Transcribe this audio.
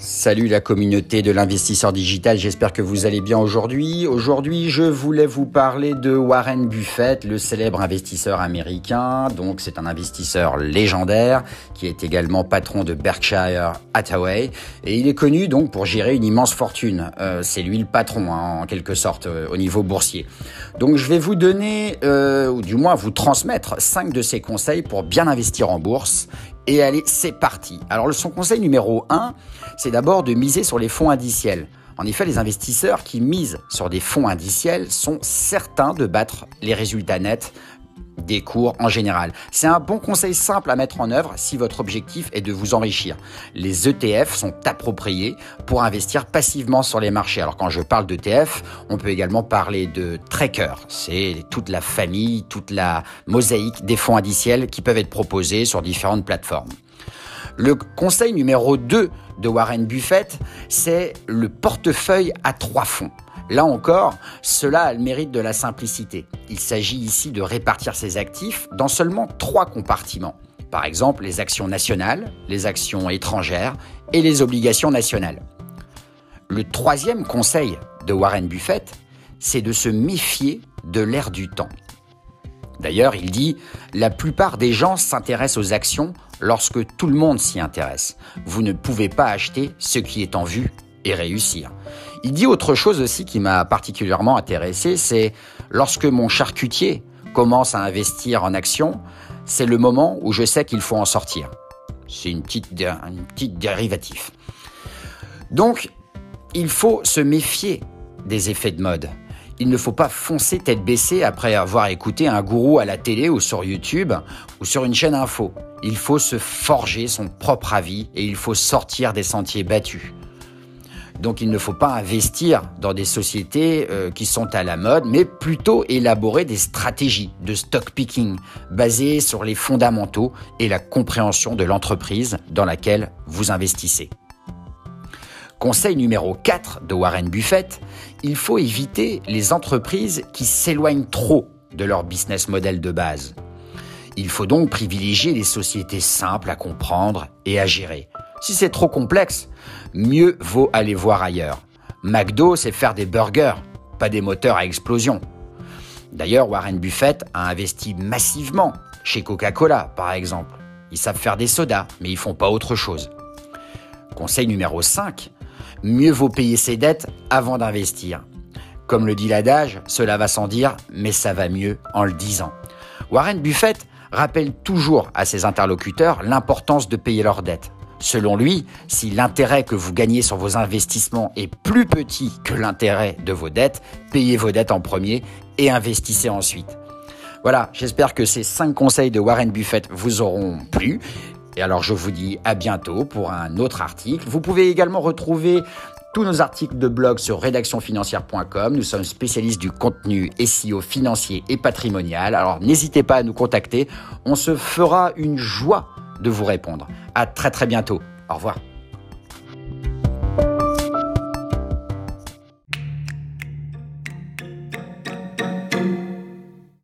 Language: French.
Salut la communauté de l'investisseur digital, j'espère que vous allez bien aujourd'hui. Aujourd'hui, je voulais vous parler de Warren Buffett, le célèbre investisseur américain. Donc, c'est un investisseur légendaire qui est également patron de Berkshire Hathaway et il est connu donc pour gérer une immense fortune. Euh, c'est lui le patron hein, en quelque sorte euh, au niveau boursier. Donc, je vais vous donner euh, ou du moins vous transmettre cinq de ses conseils pour bien investir en bourse et allez, c'est parti. Alors son conseil numéro 1, c'est d'abord de miser sur les fonds indiciels. En effet, les investisseurs qui misent sur des fonds indiciels sont certains de battre les résultats nets des cours en général. C'est un bon conseil simple à mettre en œuvre si votre objectif est de vous enrichir. Les ETF sont appropriés pour investir passivement sur les marchés. Alors quand je parle d'ETF, on peut également parler de tracker. C'est toute la famille, toute la mosaïque des fonds indiciels qui peuvent être proposés sur différentes plateformes. Le conseil numéro 2 de Warren Buffett, c'est le portefeuille à trois fonds. Là encore, cela a le mérite de la simplicité. Il s'agit ici de répartir ses actifs dans seulement trois compartiments. Par exemple, les actions nationales, les actions étrangères et les obligations nationales. Le troisième conseil de Warren Buffett, c'est de se méfier de l'ère du temps. D'ailleurs, il dit, la plupart des gens s'intéressent aux actions lorsque tout le monde s'y intéresse. Vous ne pouvez pas acheter ce qui est en vue et réussir. Il dit autre chose aussi qui m'a particulièrement intéressé, c'est lorsque mon charcutier commence à investir en actions, c'est le moment où je sais qu'il faut en sortir. C'est une petite, une petite dérivatif. Donc, il faut se méfier des effets de mode. Il ne faut pas foncer tête baissée après avoir écouté un gourou à la télé ou sur YouTube ou sur une chaîne info. Il faut se forger son propre avis et il faut sortir des sentiers battus. Donc il ne faut pas investir dans des sociétés euh, qui sont à la mode, mais plutôt élaborer des stratégies de stock picking basées sur les fondamentaux et la compréhension de l'entreprise dans laquelle vous investissez. Conseil numéro 4 de Warren Buffett, il faut éviter les entreprises qui s'éloignent trop de leur business model de base. Il faut donc privilégier les sociétés simples à comprendre et à gérer. Si c'est trop complexe, mieux vaut aller voir ailleurs. McDo, c'est faire des burgers, pas des moteurs à explosion. D'ailleurs, Warren Buffett a investi massivement chez Coca-Cola, par exemple. Ils savent faire des sodas, mais ils font pas autre chose. Conseil numéro 5, mieux vaut payer ses dettes avant d'investir. Comme le dit l'adage, cela va sans dire, mais ça va mieux en le disant. Warren Buffett rappelle toujours à ses interlocuteurs l'importance de payer leurs dettes. Selon lui, si l'intérêt que vous gagnez sur vos investissements est plus petit que l'intérêt de vos dettes, payez vos dettes en premier et investissez ensuite. Voilà, j'espère que ces 5 conseils de Warren Buffett vous auront plu. Et alors je vous dis à bientôt pour un autre article. Vous pouvez également retrouver tous nos articles de blog sur rédactionfinancière.com. Nous sommes spécialistes du contenu SEO financier et patrimonial. Alors n'hésitez pas à nous contacter. On se fera une joie de vous répondre. À très très bientôt. Au revoir.